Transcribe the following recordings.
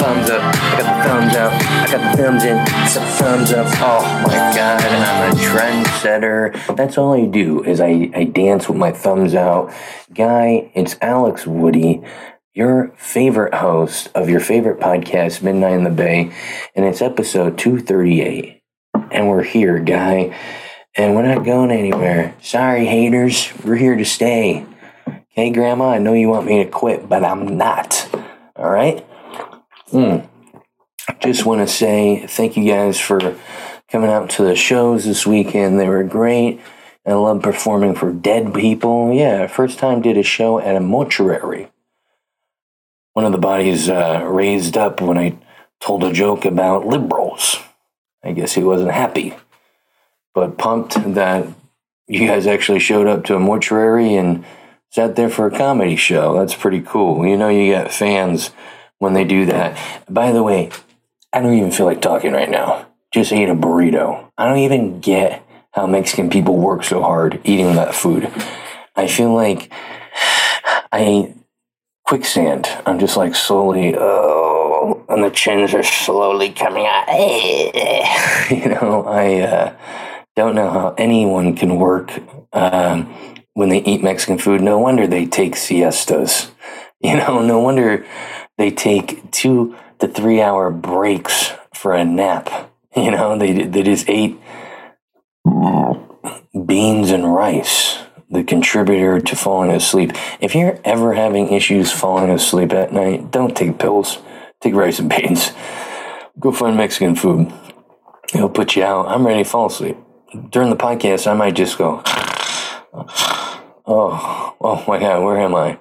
thumbs up. I got the thumbs out. I got the thumbs in. It's a thumbs up. Oh my god, I'm a trendsetter. That's all I do is I, I dance with my thumbs out. Guy, it's Alex Woody, your favorite host of your favorite podcast, Midnight in the Bay, and it's episode 238. And we're here, Guy, and we're not going anywhere. Sorry, haters, we're here to stay. Hey, Grandma, I know you want me to quit, but I'm not. All right? Mm. Just want to say thank you guys for coming out to the shows this weekend. They were great. I love performing for dead people. Yeah, first time did a show at a mortuary. One of the bodies uh, raised up when I told a joke about liberals. I guess he wasn't happy, but pumped that you guys actually showed up to a mortuary and sat there for a comedy show. That's pretty cool. You know, you got fans when they do that. By the way, I don't even feel like talking right now. Just ate a burrito. I don't even get how Mexican people work so hard eating that food. I feel like I quicksand. I'm just like slowly, oh, and the chins are slowly coming out. you know, I uh, don't know how anyone can work. Um, when they eat Mexican food. No wonder they take siestas. You know, no wonder they take two to three hour breaks for a nap. You know, they, they just ate beans and rice, the contributor to falling asleep. If you're ever having issues falling asleep at night, don't take pills. Take rice and beans. Go find Mexican food. It'll put you out. I'm ready to fall asleep. During the podcast, I might just go. Oh, oh my God, where am I?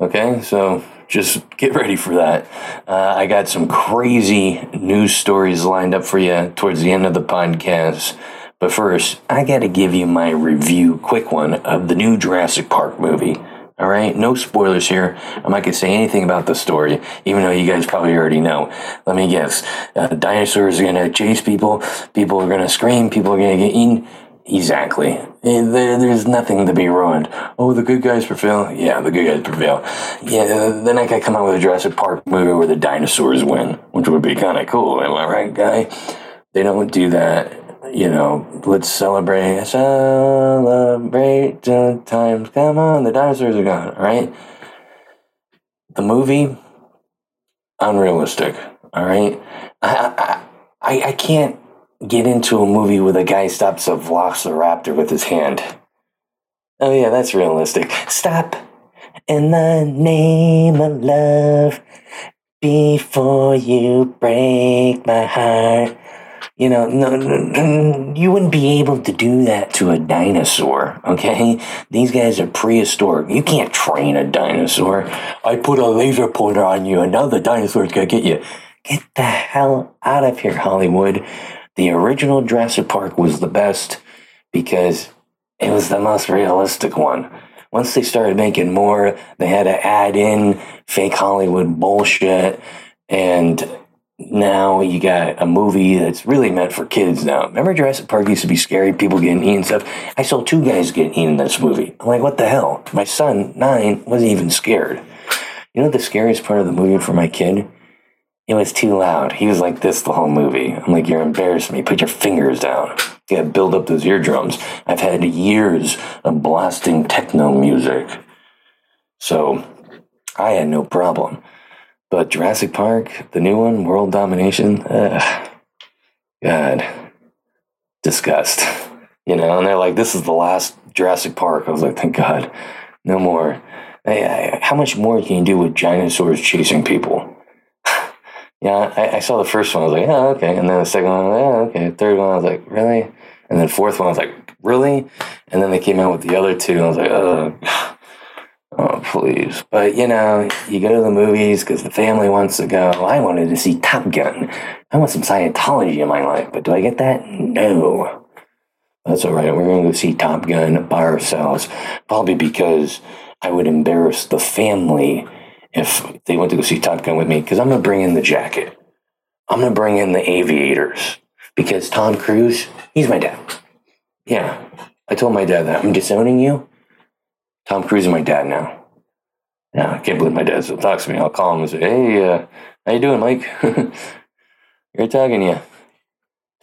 Okay, so just get ready for that. Uh, I got some crazy news stories lined up for you towards the end of the podcast. But first, I got to give you my review, quick one, of the new Jurassic Park movie. All right, no spoilers here. I'm not to say anything about the story, even though you guys probably already know. Let me guess. Uh, dinosaurs are to chase people, people are to scream, people are to get eaten. Exactly. There's nothing to be ruined. Oh, the good guys prevail. Yeah, the good guys prevail. Yeah, then I could come out with a Jurassic Park movie where the dinosaurs win, which would be kind of cool. Am I right, guy? They don't do that. You know, let's celebrate, celebrate the times. Come on, the dinosaurs are gone. Right? The movie, unrealistic. All right, I, I, I can't get into a movie where the guy stops a velociraptor with his hand. Oh, yeah, that's realistic. Stop in the name of love before you break my heart. You know, no, no, you wouldn't be able to do that to a dinosaur, okay? These guys are prehistoric. You can't train a dinosaur. I put a laser pointer on you and now the dinosaur's gonna get you. Get the hell out of here, Hollywood. The original Jurassic Park was the best because it was the most realistic one. Once they started making more, they had to add in fake Hollywood bullshit. And now you got a movie that's really meant for kids now. Remember Jurassic Park used to be scary, people getting eaten stuff? I saw two guys getting eaten in this movie. I'm like, what the hell? My son, nine, wasn't even scared. You know the scariest part of the movie for my kid? It was too loud. He was like this the whole movie. I'm like, you're embarrassing me. Put your fingers down. Gotta build up those eardrums. I've had years of blasting techno music. So I had no problem. But Jurassic Park, the new one, World Domination, ugh, God, disgust. You know, and they're like, this is the last Jurassic Park. I was like, thank God, no more. Hey, How much more can you do with dinosaurs chasing people? Yeah, I, I, saw the first one. I was like, oh, okay. And then the second one, yeah, okay. Third one, I was like, really? And then fourth one, I was like, really? And then they came out with the other two, and I was like, oh, oh, please. But you know, you go to the movies because the family wants to go. I wanted to see Top Gun. I want some Scientology in my life, but do I get that? No. That's all right. We're going to go see Top Gun by ourselves, probably because I would embarrass the family if they went to go see Top Gun with me because I'm going to bring in the jacket. I'm going to bring in the aviators because Tom Cruise, he's my dad. Yeah, I told my dad that I'm disowning you. Tom Cruise is my dad now. Yeah, I can't believe my dad still talks to me. I'll call him and say, "Hey, uh, how you doing, Mike? Great talking to you."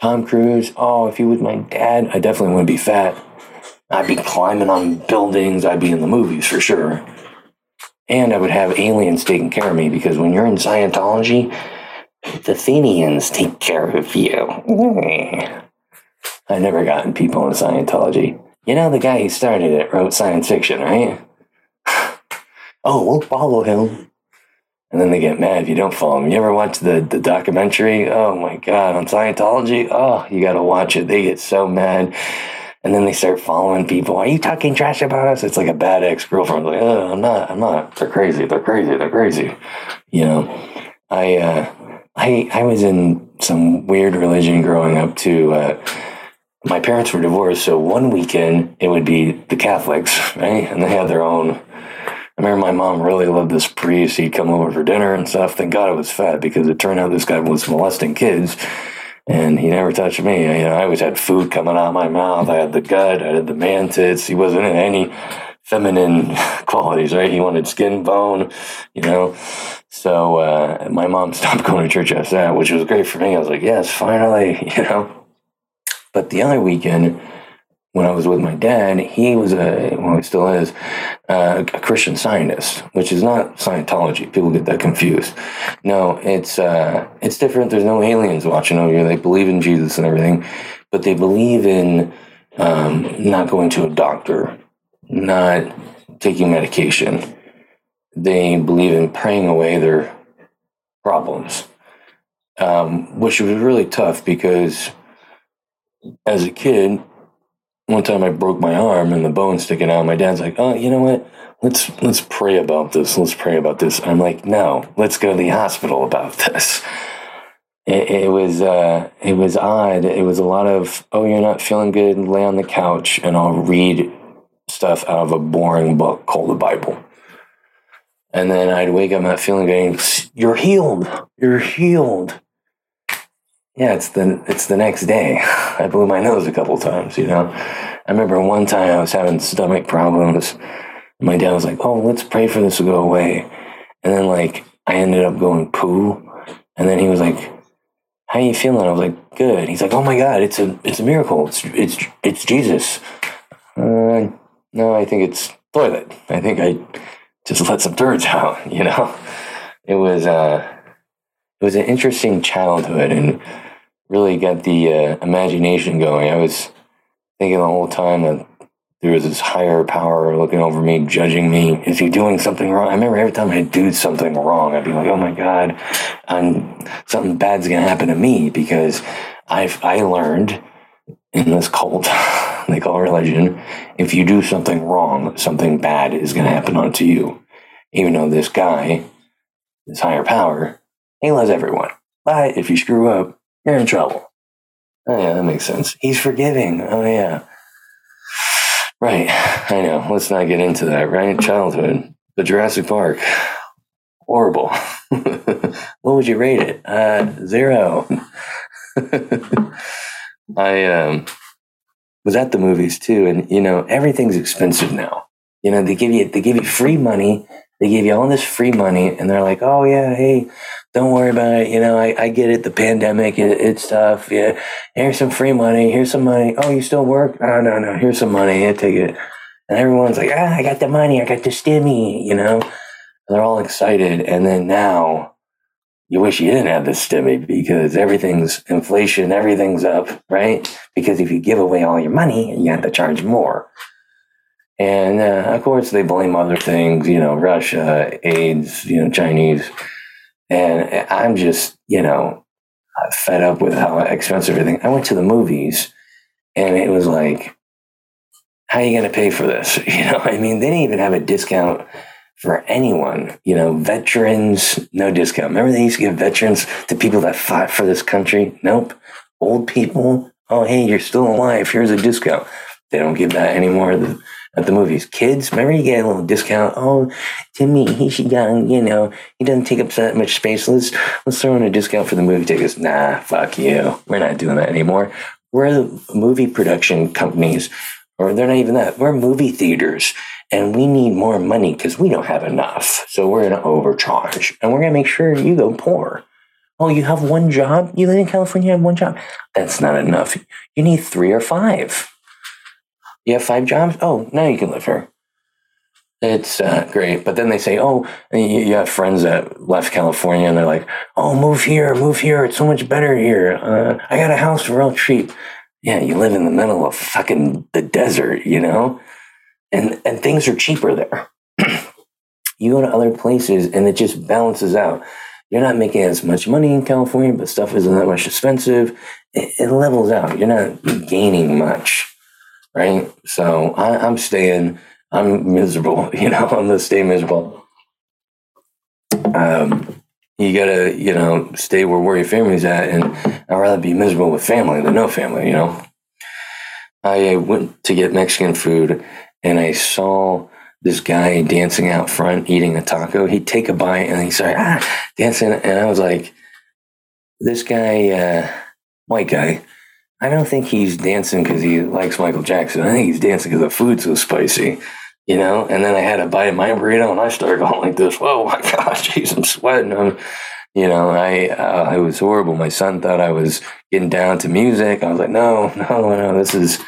Tom Cruise. Oh, if he was my dad, I definitely wouldn't be fat. I'd be climbing on buildings. I'd be in the movies for sure. And I would have aliens taking care of me because when you're in Scientology, the Athenians take care of you. I've never gotten people in Scientology. You know, the guy who started it wrote science fiction, right? oh, we'll follow him. And then they get mad if you don't follow him. You ever watch the, the documentary? Oh my God, on Scientology? Oh, you got to watch it. They get so mad. And then they start following people. Are you talking trash about us? It's like a bad ex girlfriend. Like, oh, I'm not. I'm not. They're crazy. They're crazy. They're crazy. You know, I uh, I I was in some weird religion growing up too. Uh, my parents were divorced, so one weekend it would be the Catholics, right? And they had their own. I remember my mom really loved this priest. He'd come over for dinner and stuff. Thank God I was fat because it turned out this guy was molesting kids and he never touched me. You know, I always had food coming out of my mouth. I had the gut, I had the man tits. He wasn't in any feminine qualities, right? He wanted skin bone, you know. So uh, my mom stopped going to church after that, which was great for me. I was like, yes, finally, you know. But the other weekend, when I was with my dad, he was a, well, he still is, uh, a Christian scientist, which is not Scientology. People get that confused. No, it's uh, it's different. There's no aliens watching over you. They believe in Jesus and everything, but they believe in um, not going to a doctor, not taking medication. They believe in praying away their problems, um, which was really tough because as a kid, one time I broke my arm and the bone sticking out. My dad's like, "Oh, you know what? Let's let's pray about this. Let's pray about this." I'm like, "No, let's go to the hospital about this." It, it was uh, it was odd. It was a lot of, "Oh, you're not feeling good? Lay on the couch and I'll read stuff out of a boring book called the Bible." And then I'd wake up not feeling good. You're healed. You're healed. Yeah, it's the it's the next day. I blew my nose a couple times, you know. I remember one time I was having stomach problems. My dad was like, "Oh, let's pray for this to go away," and then like I ended up going poo, and then he was like, "How are you feeling?" I was like, "Good." He's like, "Oh my God, it's a it's a miracle. It's it's it's Jesus." Uh, no, I think it's toilet. I think I just let some turds out. You know, it was uh, it was an interesting childhood and really got the uh, imagination going. I was thinking the whole time that there was this higher power looking over me, judging me. Is he doing something wrong? I remember every time I'd do something wrong, I'd be like, "Oh my god, I'm, something bad's gonna happen to me," because I've I learned in this cult they call religion, if you do something wrong, something bad is gonna happen onto you. Even though this guy, this higher power, he loves everyone. But if you screw up, you're in trouble. Oh, yeah, that makes sense. He's forgiving. Oh, yeah. Right. I know. Let's not get into that, right? Childhood. The Jurassic Park. Horrible. what would you rate it? Uh, zero. I um, was at the movies too, and you know everything's expensive now. You know they give you they give you free money they gave you all this free money and they're like, oh, yeah, hey, don't worry about it. You know, I, I get it. The pandemic, it, it's tough. Yeah. Here's some free money. Here's some money. Oh, you still work? No, no, no. Here's some money. Yeah, take it. And everyone's like, ah, I got the money. I got the stimmy, you know? And they're all excited. And then now you wish you didn't have the stimmy because everything's inflation, everything's up, right? Because if you give away all your money, you have to charge more. And uh, of course, they blame other things, you know, Russia, AIDS, you know, Chinese. And I'm just, you know, fed up with how expensive everything. I went to the movies and it was like, how are you going to pay for this? You know, I mean, they didn't even have a discount for anyone. You know, veterans, no discount. Remember they used to give veterans to people that fought for this country? Nope. Old people, oh, hey, you're still alive. Here's a discount. They don't give that anymore at the movies. Kids, remember you get a little discount. Oh, Timmy, he's young, you know, he doesn't take up that much space. Let's let's throw in a discount for the movie tickets. Nah, fuck you. We're not doing that anymore. We're the movie production companies, or they're not even that. We're movie theaters. and we need more money because we don't have enough. So we're to overcharge and we're to make sure you go poor. Oh, you have one job? You live in California, you have one job. That's not enough. You need three or five. You have five jobs? Oh, now you can live here. It's uh, great. But then they say, oh, you, you, have friends that left California and they're like, oh, move here, move here. It's so much better here. Uh, I got a house real cheap. Yeah, you live in the middle of fucking the desert, you know? And, and things are cheaper there. you go to other places and it just balances out. You're not making as much money in California, but stuff isn't that much expensive. It, it levels out. You're not gaining much, right? So I, I'm staying I'm miserable. You know, I'm gonna stay miserable. Um, you gotta, you know, stay where, where your family's at, and I'd rather be miserable with family than no family. You know, I went to get Mexican food, and I saw this guy dancing out front eating a taco. He'd take a bite, and he'd start ah, dancing, and I was like, this guy, uh, white guy. I don't think he's dancing because he likes Michael Jackson. I think he's dancing because the food's so spicy you know. And then I had a bite of my burrito, and I started going like this. Whoa, my gosh, jeez, I'm sweating. I'm, you know, I uh, it was horrible. My son thought I was getting down to music. I was like, no, no, no, this is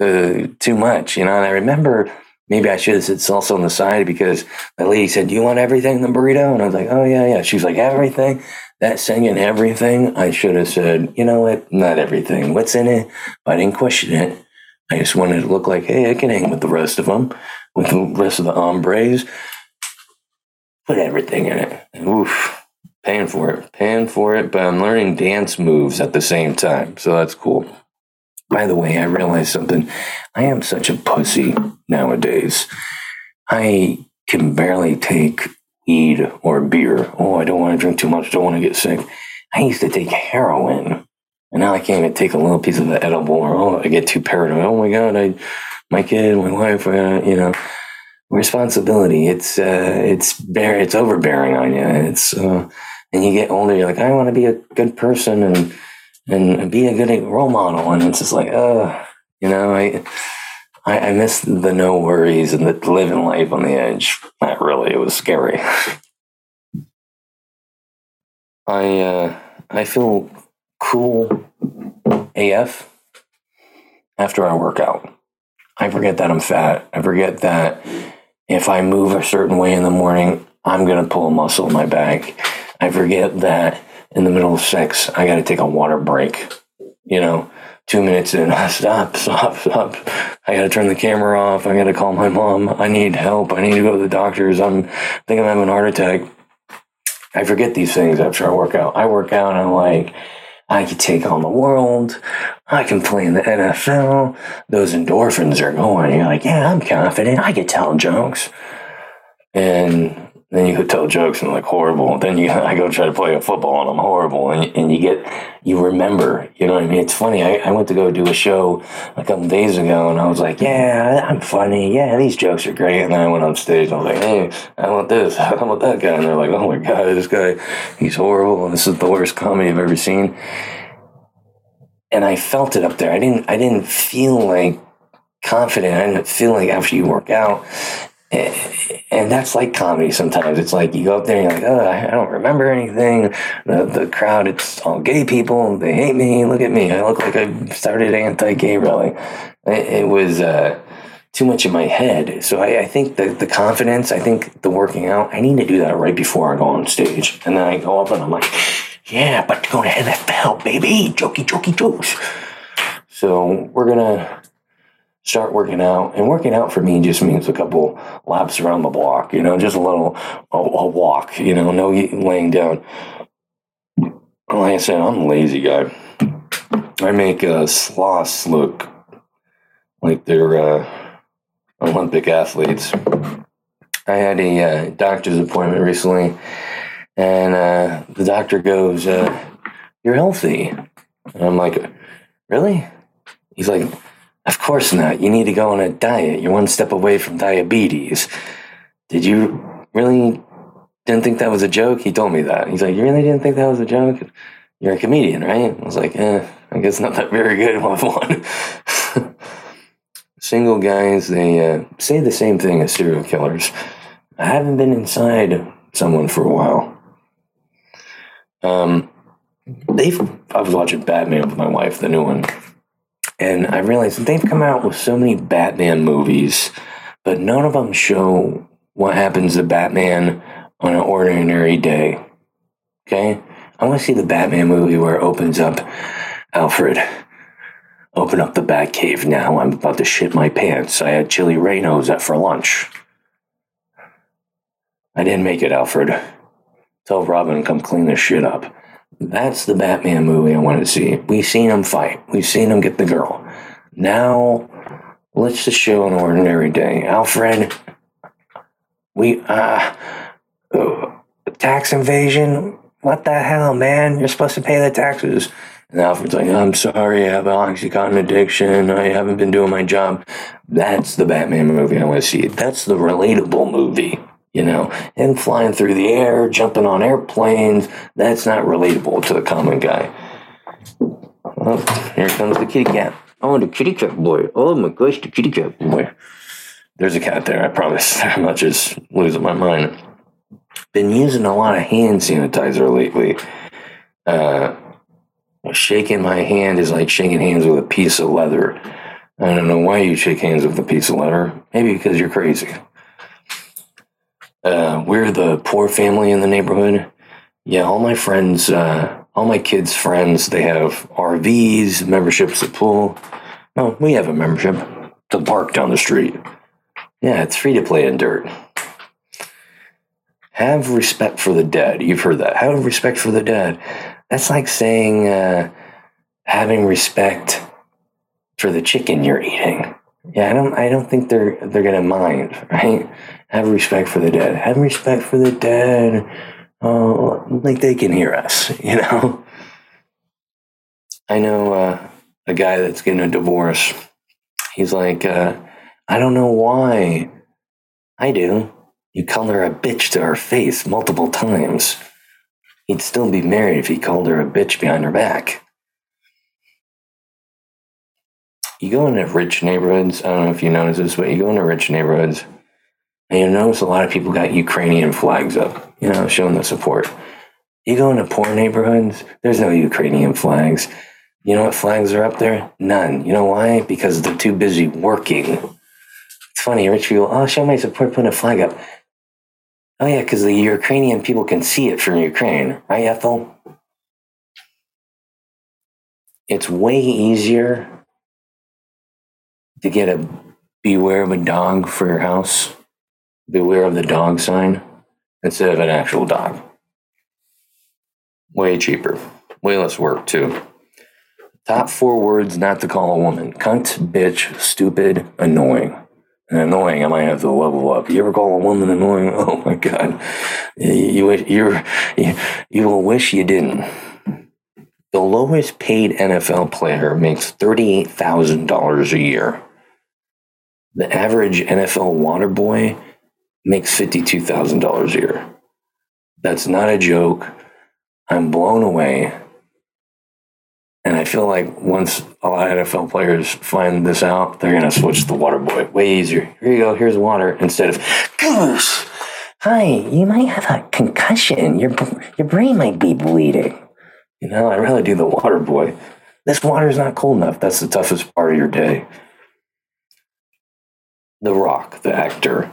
uh, too much, you know. And I remember maybe I should have said salsa on the side because the lady said, "Do you want everything in the burrito?" And I was like, "Oh yeah, yeah." She's like, "Everything." That singing everything, I should have said, "You know what? Not everything. What's in it?" I didn't question it. I just wanted to look like, hey, I can hang with the rest of them, with the rest of the hombres. Put everything in it. Oof, paying for it, paying for it, but I'm learning dance moves at the same time. So that's cool. By the way, I realized something. I am such a pussy nowadays. I can barely take weed or beer. Oh, I don't want to drink too much, don't want to get sick. I used to take heroin and now I can't even take a little piece of the edible or, oh, I get too paranoid. Oh my God, I, my kid, my wife, uh, you know, responsibility. It's, uh, it's bear, it's overbearing on you. It's, uh, and you get older, you're like, I want to be a good person and, and be a good role model. And it's just like, uh, you know, I, I, I miss the no worries and the living life on the edge. Not really. It was scary. I, uh, I feel cool AF after I work out. I forget that I'm fat. I forget that if I move a certain way in the morning, I'm to pull a muscle in my back. I forget that in the middle of sex, I got to take a water break. You know, two minutes in, stop, stop, stop. I got to turn the camera off. I got to call my mom. I need help. I need to go to the doctors. I'm I think I'm having a heart attack. I forget these things after I work out. I work out and I'm like, I can take on the world. I can play in the NFL. Those endorphins are going. You're like, yeah, I'm confident. I can tell jokes. And then you could tell jokes and like horrible. Then you, I go try to play a football and I'm horrible. And, and you get, you remember, you know what I mean? It's funny. I, I went to go do a show a couple days ago and I was like, yeah, I'm funny. Yeah, these jokes are great. And then I went on stage and I was like, hey, I want this. I want that guy. And they're like, oh my God, this guy, he's horrible. This is the worst comedy I've ever seen. And I felt it up there. I didn't, I didn't feel like confident. I didn't feel like after you work out and that's like comedy sometimes. It's like you go up there and you're like, oh, I don't remember anything. The, the crowd, it's all gay people. They hate me. Look at me. I look like I started anti-gay rally. It, it was uh, too much in my head. So I, I, think the, the confidence, I think the working out, I need to do that right before I go on stage. And then I go up and I'm like, yeah, but to go to NFL, baby. Jokey, jokey, jokes. So we're going to start working out. And working out for me just means a couple laps around the block, you know, just a little a, a walk, you know, no laying down. Like I said, I'm a lazy guy. I make uh, sloths look like they're uh, Olympic athletes. I had a uh, doctor's appointment recently, and uh, the doctor goes, uh, You're healthy. And I'm like, Really? He's like, of course not. You need to go on a diet. You're one step away from diabetes. Did you really didn't think that was a joke? He told me that. He's like, You really didn't think that was a joke? You're a comedian, right? I was like, eh, I guess not that very good one. single guys, they uh, say the same thing as serial killers. I haven't been inside someone for a while. Um, they've. I was watching Batman with my wife, the new one, and I realized they've come out with so many Batman movies, but none of them show what happens to Batman on an ordinary day. Okay, I want to see the Batman movie where it opens up. Alfred, open up the Batcave now. I'm about to shit my pants. I had chili rellenos for lunch. I didn't make it, Alfred. Tell Robin come clean this shit up. That's the Batman movie I want to see. We've seen him fight. We've seen him get the girl. Now, let's just show an ordinary day. Alfred, we, uh, uh, tax invasion? What the hell, man? You're supposed to pay the taxes. And Alfred's like, I'm sorry, I have an Oxycontin addiction. I haven't been doing my job. That's the Batman movie I want to see. That's the relatable movie. You know, him flying through the air, jumping on airplanes, that's not relatable to the common guy. Oh, here comes the kitty cat. Oh, the kitty cat boy. Oh my gosh, the kitty cat boy. There's a cat there, I promise. I'm not just losing my mind. Been using a lot of hand sanitizer lately. Uh, shaking my hand is like shaking hands with a piece of leather. I don't know why you shake hands with a piece of leather. Maybe because you're crazy. Uh, we're the poor family in the neighborhood. Yeah, all my friends, uh, all my kids' friends, they have RVs, memberships at pool. No, we have a membership. To the park down the street. Yeah, it's free to play in dirt. Have respect for the dead. You've heard that. Have respect for the dead. That's like saying uh, having respect for the chicken you're eating. Yeah, I don't. I don't think they're they're gonna mind, right? Have respect for the dead. Have respect for the dead. Oh, like they can hear us, you know. I know uh, a guy that's getting a divorce. He's like, uh, I don't know why. I do. You called her a bitch to her face multiple times. He'd still be married if he called her a bitch behind her back. You go into rich neighborhoods, I don't know if you notice this, but you go into rich neighborhoods and you notice a lot of people got Ukrainian flags up, you know, showing the support. You go into poor neighborhoods, there's no Ukrainian flags. You know what flags are up there? None. You know why? Because they're too busy working. It's funny, rich people, oh, show my support, put a flag up. Oh, yeah, because the Ukrainian people can see it from Ukraine, right, Ethel? It's way easier to get a beware of a dog for your house, beware of the dog sign, instead of an actual dog. Way cheaper, way less work, too. Top four words not to call a woman cunt, bitch, stupid, annoying. And annoying, I might have to level up. You ever call a woman annoying? Oh my God. You, you, you, you will wish you didn't. The lowest paid NFL player makes $38,000 a year. The average NFL water boy makes $52,000 a year. That's not a joke. I'm blown away. And I feel like once a lot of NFL players find this out, they're going to switch to the water boy way easier. Here you go. Here's water instead of, gosh, hi, you might have a concussion. Your, your brain might be bleeding. You know, I'd rather do the water boy. This water's not cold enough. That's the toughest part of your day. The Rock, the actor,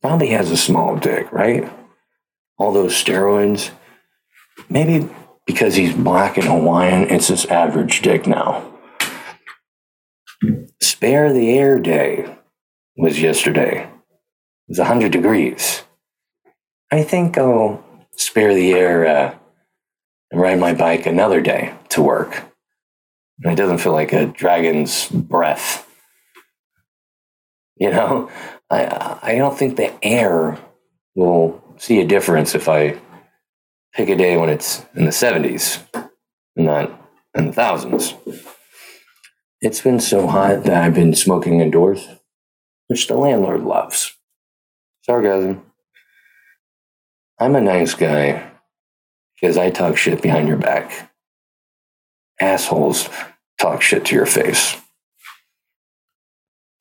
probably has a small dick, right? All those steroids. Maybe because he's black and Hawaiian, it's his average dick now. Spare the Air Day was yesterday. It was 100 degrees. I think I'll spare the air uh, and ride my bike another day to work. And it doesn't feel like a dragon's breath. You know, I I don't think the air will see a difference if I pick a day when it's in the 70s, not in the thousands. It's been so hot that I've been smoking indoors, which the landlord loves. Sarcasm. I'm a nice guy because I talk shit behind your back. Assholes talk shit to your face.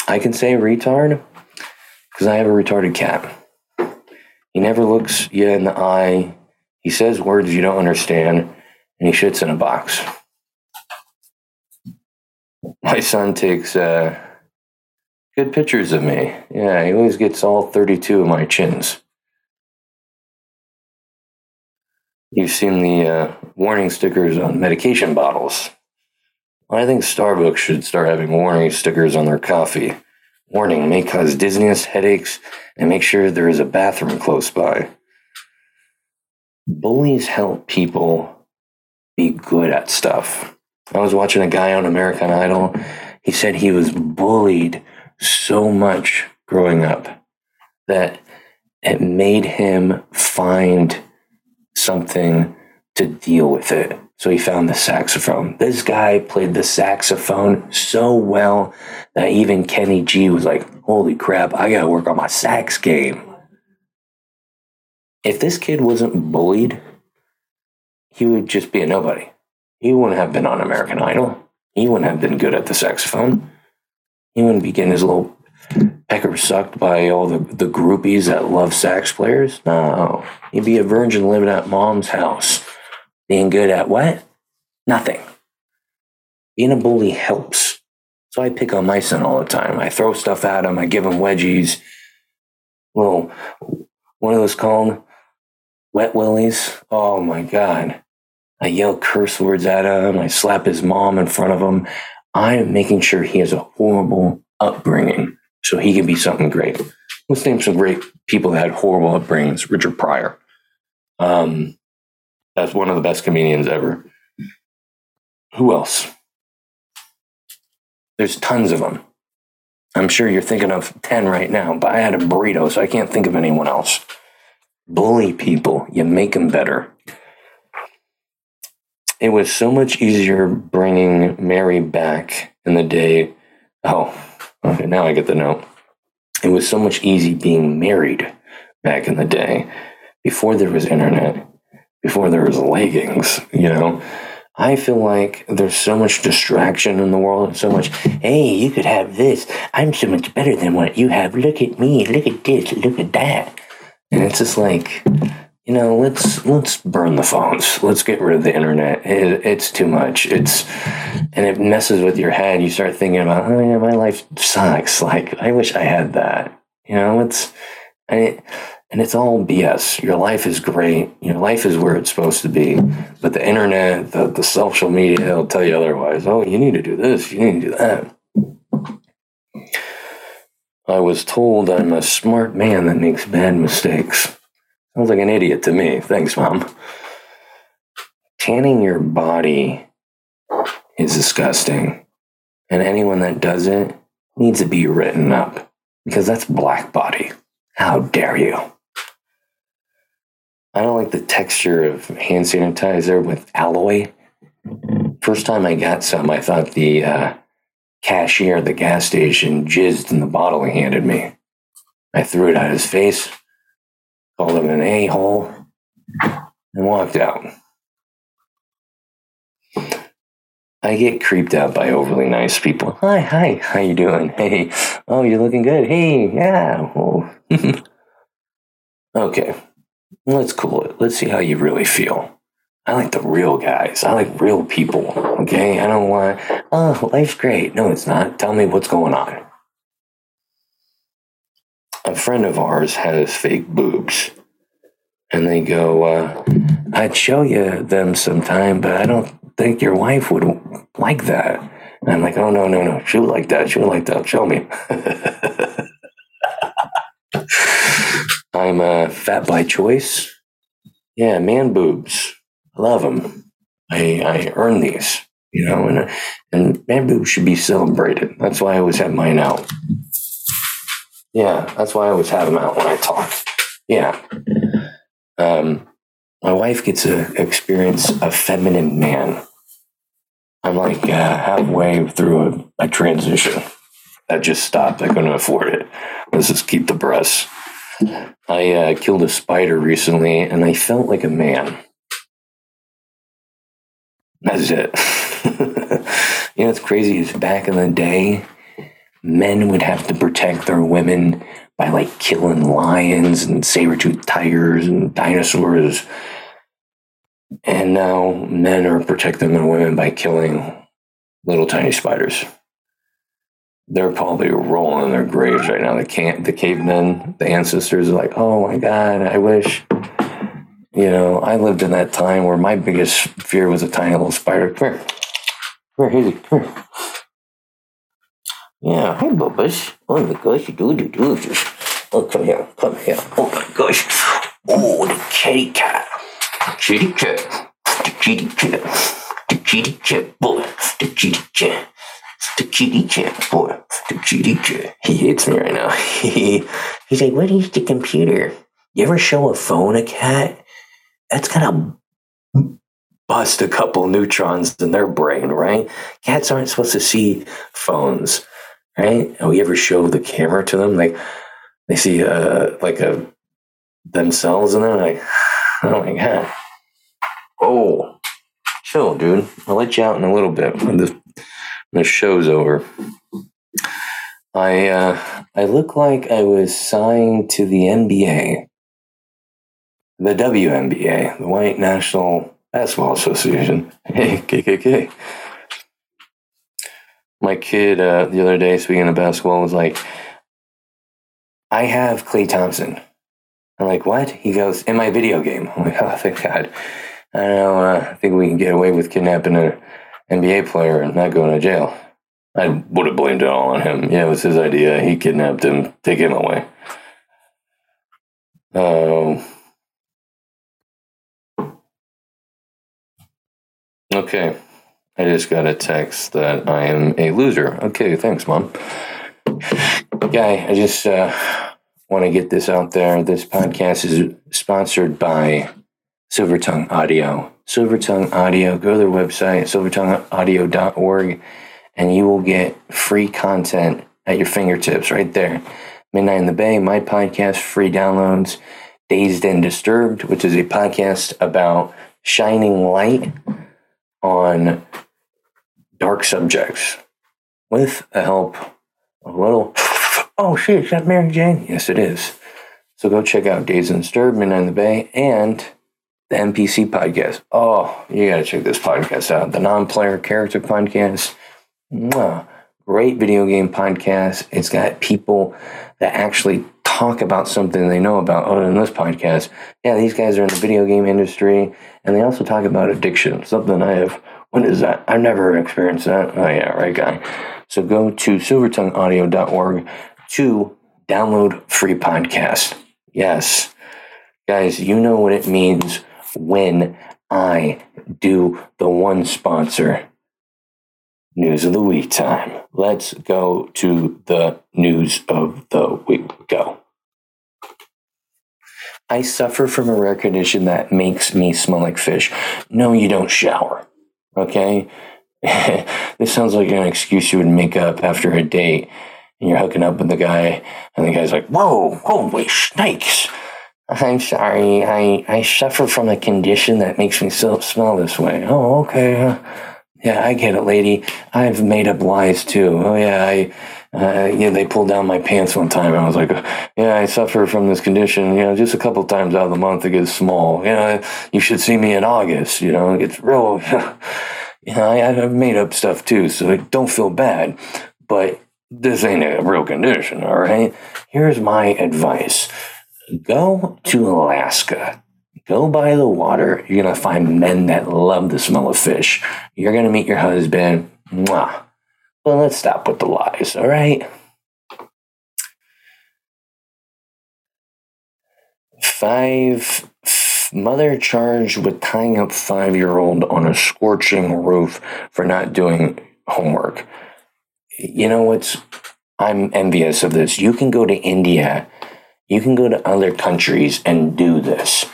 I can say retard because I have a retarded cat. He never looks you in the eye. He says words you don't understand, and he shits in a box. My son takes uh, good pictures of me. Yeah, he always gets all 32 of my chins. You've seen the uh, warning stickers on medication bottles. I think Starbucks should start having warning stickers on their coffee. Warning may cause dizziness, headaches, and make sure there is a bathroom close by. Bullies help people be good at stuff. I was watching a guy on American Idol. He said he was bullied so much growing up that it made him find something to deal with it. So he found the saxophone. This guy played the saxophone so well that even Kenny G was like, holy crap, I gotta work on my sax game. If this kid wasn't bullied, he would just be a nobody. He wouldn't have been on American Idol. He wouldn't have been good at the saxophone. He wouldn't be getting his little pecker sucked by all the, the groupies that love sax players. No, he'd be a virgin living at mom's house being good at what? Nothing. Being a bully helps. So I pick on my son all the time. I throw stuff at him. I give him wedgies. Little, what are those called? Wet willies. Oh my God. I yell curse words at him. I slap his mom in front of him. I'm making sure he has a horrible upbringing so he can be something great. Let's name some great people that had horrible upbringings. Richard Pryor. Um, that's one of the best comedians ever. Who else? There's tons of them. I'm sure you're thinking of 10 right now, but I had a burrito, so I can't think of anyone else. Bully people, you make them better. It was so much easier bringing Mary back in the day. Oh, okay, now I get the note. It was so much easy being married back in the day before there was internet before there was leggings, you know. I feel like there's so much distraction in the world and so much, hey, you could have this. I'm so much better than what you have. Look at me. Look at this. Look at that. And it's just like, you know, let's let's burn the phones. Let's get rid of the internet. It, it's too much. It's and it messes with your head. You start thinking about, oh yeah, my life sucks. Like I wish I had that. You know, it's I and it's all BS. Your life is great. Your life is where it's supposed to be. But the internet, the, the social media, they'll tell you otherwise. Oh, you need to do this. You need to do that. I was told I'm a smart man that makes bad mistakes. Sounds like an idiot to me. Thanks, Mom. Tanning your body is disgusting. And anyone that does it needs to be written up because that's black body. How dare you? I don't like the texture of hand sanitizer with aloe. First time I got some, I thought the uh, cashier at the gas station jizzed in the bottle he handed me. I threw it at his face, called him an a hole, and walked out. I get creeped out by overly nice people. Hi, hi, how you doing? Hey, oh, you're looking good. Hey, yeah. Okay, let's cool it. Let's see how you really feel. I like the real guys. I like real people. Okay. I don't want, oh, life's great. No, it's not. Tell me what's going on. A friend of ours has fake boobs. And they go, uh, I'd show you them sometime, but I don't think your wife would like that. And I'm like, oh, no, no, no. She would like that. She would like that. Show me. I'm uh, fat by choice. Yeah, man boobs. I love them. I, I earn these, you know, and, and man boobs should be celebrated. That's why I always have mine out. Yeah, that's why I always have them out when I talk. Yeah. Um, my wife gets to experience a feminine man. I'm like uh, halfway through a, a transition. I just stopped. I couldn't afford it. Let's just keep the breasts. I uh, killed a spider recently and I felt like a man. That's it. you know it's crazy is back in the day, men would have to protect their women by like killing lions and saber-toothed tigers and dinosaurs. And now men are protecting their women by killing little tiny spiders. They're probably rolling in their graves right now. The can the cavemen, the ancestors are like, oh my God, I wish you know, I lived in that time where my biggest fear was a tiny little spider. Come here. Here, Hazy. Come here. Yeah, hi, Bubba's. Oh my gosh, you do, do, do. Oh, come here, come here. Oh my gosh. Oh, the kitty cat. Kitty cat. The kitty cat. The kitty cat, boy. The kitty cat. Cat, boy. Cat. He hates me right now. He's like, what is the computer? You ever show a phone a cat? That's gonna bust a couple neutrons in their brain, right? Cats aren't supposed to see phones, right? And we ever show the camera to them, like they see uh, like a themselves in there, like, oh my god, oh, chill, dude. I'll let you out in a little bit when when the show's over. I uh, I look like I was signed to the NBA, the WNBA, the White National Basketball Association. Hey, KKK. My kid uh, the other day, speaking of basketball, was like, I have Klay Thompson. I'm like, what? He goes, in my video game. I'm like, oh, thank God. I don't know, uh, I think we can get away with kidnapping an NBA player and not going to jail. I would have blamed it all on him. Yeah, it was his idea. He kidnapped him. Take him away. Oh. okay. I just got a text that I am a loser. Okay, thanks, mom. Guy, I just uh, want to get this out there. This podcast is sponsored by Silver Tongue Audio. Silver Tongue Audio, go to their website, silvertongueaudio.org, and you will get free content at your fingertips right there. Midnight in the Bay, my podcast, free downloads. Dazed and Disturbed, which is a podcast about shining light on dark subjects with the help a little, oh shit, is that Mary Jane? Yes, it is. So go check out Dazed and Disturbed, Midnight in the Bay, and the NPC podcast. Oh, you got to check this podcast out. The non player character podcast. Mwah. Great video game podcast. It's got people that actually talk about something they know about other than this podcast. Yeah, these guys are in the video game industry and they also talk about addiction, something I have. What is that? I've never experienced that. Oh, yeah, right, guy. So go to silvertongueaudio.org to download free podcast. Yes. Guys, you know what it means when I do the one sponsor news of the week time. Let's go to the news of the week. Go. I suffer from a rare condition that makes me smell like fish. No, you don't shower. Okay? this sounds like an excuse you would make up after a date and you're hooking up with the guy, and the guy's like, Whoa, holy snakes. I'm sorry, I, I suffer from a condition that makes me so, smell this way. Oh, okay. Yeah, I get it, lady. I've made up lies too. Oh, yeah, I uh, know, they pulled down my pants one time. I was like, yeah, I suffer from this condition. You know, just a couple times out of the month it gets small. You know, you should see me in August. You know, it gets real. you know, I, have made up stuff too, so don't feel bad. But this ain't a real condition, all right? Here's my advice go to Alaska. Go by the water. You're going to find men that love the smell of fish. You're going to meet your husband. Mwah well, let's stop with the lies, all right? Five mother charged with tying up five year old on a scorching roof for not doing homework. You know what's I'm envious of this. You can go to India, you can go to other countries and do this.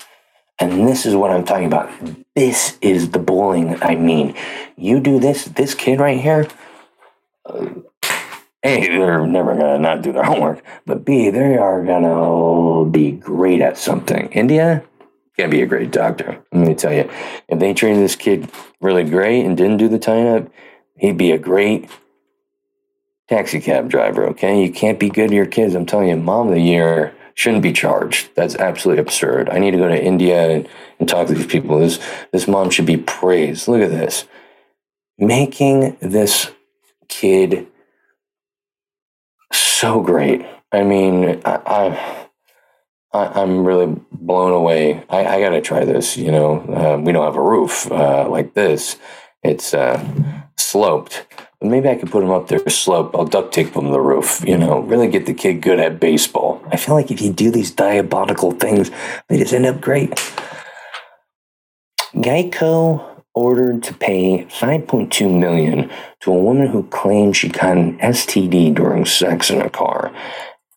And this is what I'm talking about. This is the bullying I mean. You do this, this kid right here, uh, a, they're never going to not do their homework, but B, they are going to be great at something. India can be a great doctor. Let me tell you, if they trained this kid really great and didn't do the tying up, he'd be a great taxi cab driver, okay? You can't be good to your kids. I'm telling you, mom of the year shouldn't be charged. That's absolutely absurd. I need to go to India and, and talk to these people. This, this mom should be praised. Look at this. Making this kid so great. I mean, I, I, am really blown away. I, I got to try this. You know, uh, we don't have a roof uh, like this. It's uh, sloped. Maybe I could put him up there slope. I'll duct tape him to the roof. You know, really get the kid good at baseball. I feel like if you do these diabolical things, they just end up great. Geico ordered to pay 5.2 million to a woman who claimed she got an STD during sex in a car.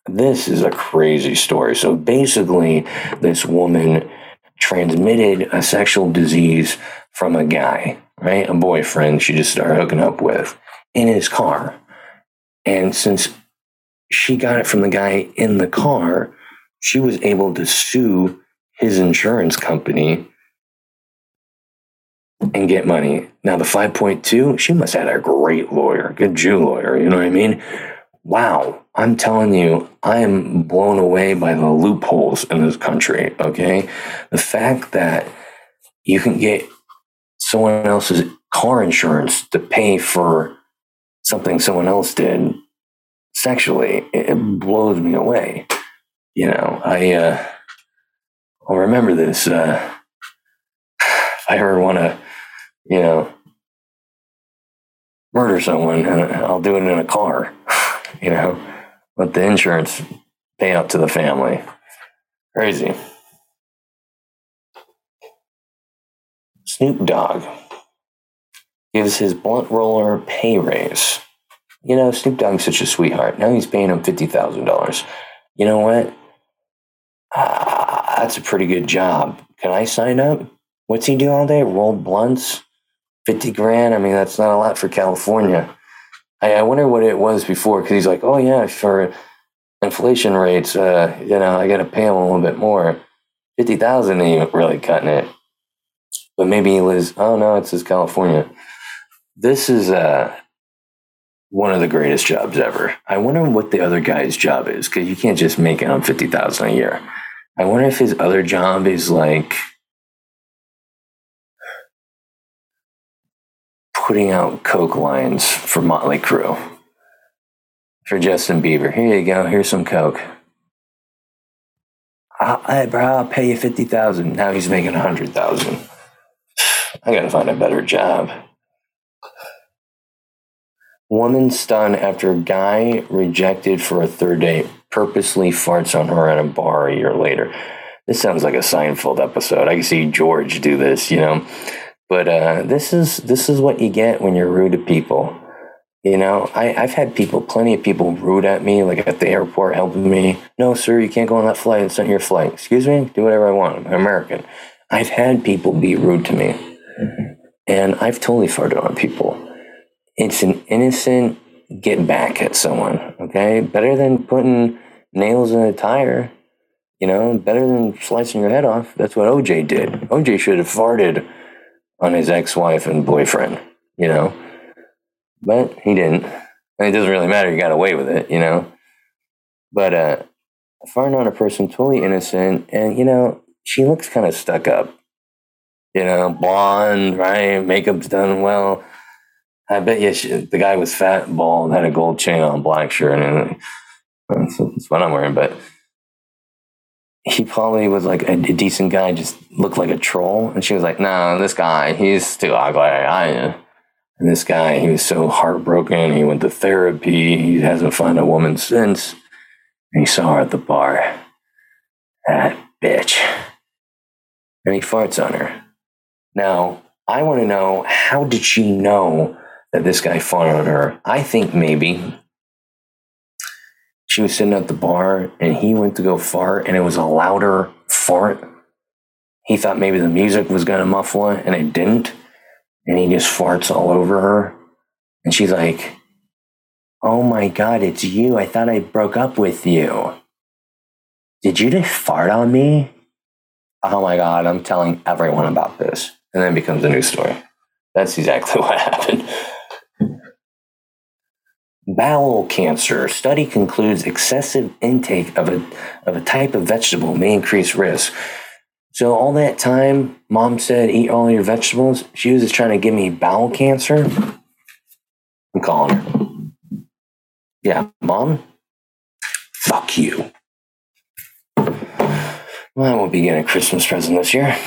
This is a crazy story. So basically, this woman transmitted a sexual disease from a guy, right? A boyfriend she just started hooking up with in his car. And since she got it from the guy in the car, she was able to sue his insurance company and get money. Now, the 5.2, she must have had a great lawyer, good Jew lawyer, you know what I mean? Wow, I'm telling you, I am blown away by the loopholes in this country, okay? The fact that you can get someone else's car insurance to pay for something someone else did sexually, it, blows me away. You know, I uh, I'll remember this. Uh, I ever want to, you know, murder someone, and I'll do it in a car. You know, let the insurance pay out to the family. Crazy. Snoop Dogg gives his blunt roller a pay raise. You know, Snoop Dogg's such a sweetheart. Now he's paying him $50,000. You know what? Ah, that's a pretty good job. Can I sign up? What's he do all day? Roll blunts? 50 grand? I mean, that's not a lot for California. I, I wonder what it was before because he's like, oh, yeah, for inflation rates, uh, you know, I got to pay him a little bit more. 50,000 ain't really cutting it. But maybe he lives, oh, no, it's his California this is uh, one of the greatest jobs ever. I wonder what the other guy's job is because you can't just make it on fifty thousand a year. I wonder if his other job is like putting out coke lines for Motley Crue. For Justin Bieber, here you go. Here's some coke. I, hey, bro, I'll pay you fifty thousand. Now he's making a hundred thousand. I gotta find a better job. Woman stunned after guy rejected for a third date purposely farts on her at a bar a year later. This sounds like a Seinfeld episode. I can see George do this, you know. But uh, this is this is what you get when you're rude to people. You know, I, I've had people, plenty of people rude at me, like at the airport helping me. No, sir, you can't go on that flight. It's not your flight. Excuse me? Do whatever I want. I'm American. I've had people be rude to me. And I've totally farted on people it's an innocent get back at someone. Okay, better than putting nails in a tire. You know, better than slicing your head off. That's what OJ did. OJ should have farted on his ex-wife and boyfriend. You know, but he didn't. And it doesn't really matter. He got away with it. You know, but uh, farting on a person totally innocent, and you know, she looks kind of stuck up. You know, blonde, right? Makeup's done well I bet you she, the guy was fat, and bald, had a gold chain on, black shirt, and that's, that's what I'm wearing. But he probably was like a, a, decent guy, just looked like a troll. And she was like, "No, this guy, he's too ugly." I, and this guy, he was so heartbroken. He went to therapy. He hasn't found a woman since. And he saw her at the bar. That bitch. And he farts on her. Now, I want to know how did she know that this guy on her. I think maybe she was sitting at the bar and he went to go fart and it was a louder fart. He thought maybe the music was going to muffle it and it didn't. And he just farts all over her. And she's like, Oh my God, it's you. I thought I broke up with you. Did you just fart on me? Oh my God, I'm telling everyone about this. And then it becomes a news story. That's exactly what happened. Bowel cancer. Study concludes excessive intake of a, of a type of vegetable may increase risk. So, all that time, mom said, eat all your vegetables. She was just trying to give me bowel cancer. I'm calling her. Yeah, mom? Fuck you. Well, I won't be getting a Christmas present this year.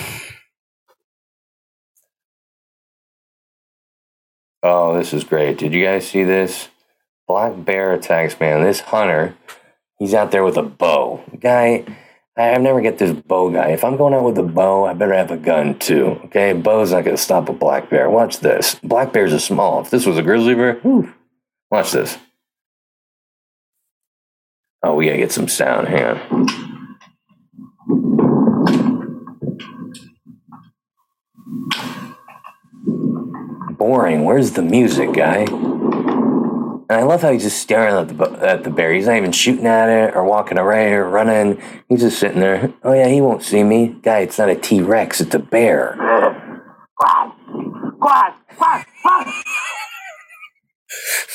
Oh, this is great. Did you guys see this? Black bear attacks, man. This hunter, he's out there with a bow. Guy, I never get this bow guy. If I'm going out with a bow, I better have a gun too. Okay, bow's not to stop a black bear. Watch this. Black bears are small. If this was a grizzly bear, whew, watch this. Oh, we gotta get some sound. On. Boring. Where's the music, guy? And I love how he's just staring at the at the bear. He's not even shooting at it or walking away or running. He's just sitting there. Oh yeah, he won't see me, guy. It's not a T Rex. It's a bear.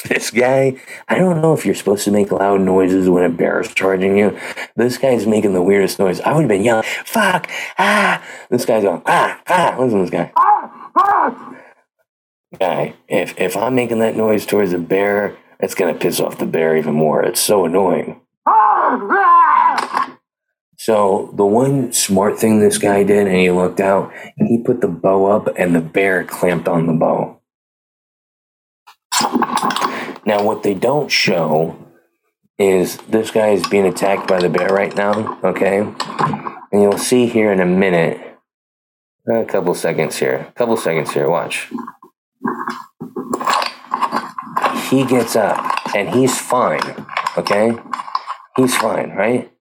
this guy, I don't know if you're supposed to make loud noises when a bear is charging you. This guy's making the weirdest noise. I would have been yelling, fuck, ah. This guy's going, ah, ah. Listen to this guy. Ah, ah. Guy, if, if I'm making that noise towards a bear, it's going to piss off the bear even more. It's so annoying. So the one smart thing this guy did, and he looked out, he put the bow up, and the bear clamped on the bow. Now, what they don't show is this guy is being attacked by the bear right now, okay? And you'll see here in a minute, a couple seconds here, a couple seconds here, watch. He gets up and he's fine, okay? He's fine, right?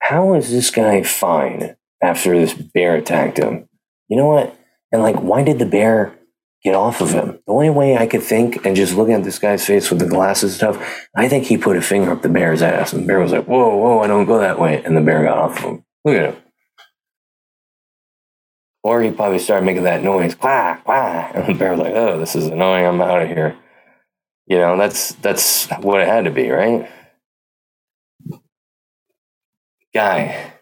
How is this guy fine after this bear attacked him? You know what? And like, why did the bear get off of him. The only way I could think, and just looking at this guy's face with the glasses and stuff, I think he put a finger up the bear's ass. And the bear was like, whoa, whoa, I don't go that way. And the bear got off of him. Look at him. Or he probably started making that noise, quack, quack. And the bear was like, oh, this is annoying. I'm out of here. You know, that's that's what it had to be, right? Guy,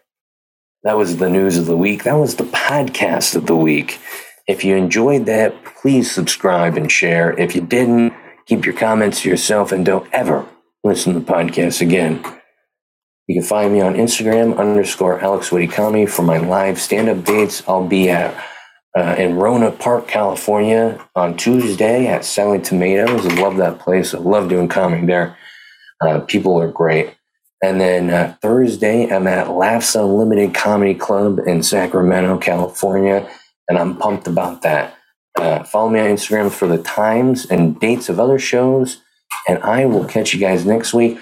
that was the news of the week. That was the podcast of the week. If you enjoyed that, please subscribe and share. If you didn't, keep your comments to yourself and don't ever listen to the podcast again. You can find me on Instagram underscore Alex Whitty Comedy for my live stand up dates. I'll be at uh, in Rohnert Park, California on Tuesday at Sally Tomatoes. I love that place. I love doing comedy there. Uh, people are great. And then uh, Thursday, I'm at Laughs Unlimited Comedy Club in Sacramento, California and I'm pumped about that. Uh, follow me on Instagram for the times and dates of other shows, and I will catch you guys next week.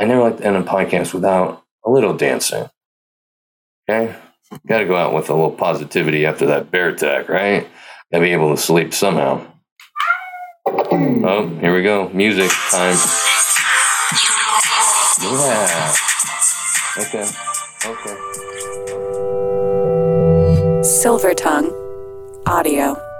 I never like to end a podcast without a little dancing. Okay? Got to go out with a little positivity after that bear attack, right? Got to be able to sleep somehow. Oh, here we go. Music time. Yeah. Okay. Okay. Silver Tongue Audio.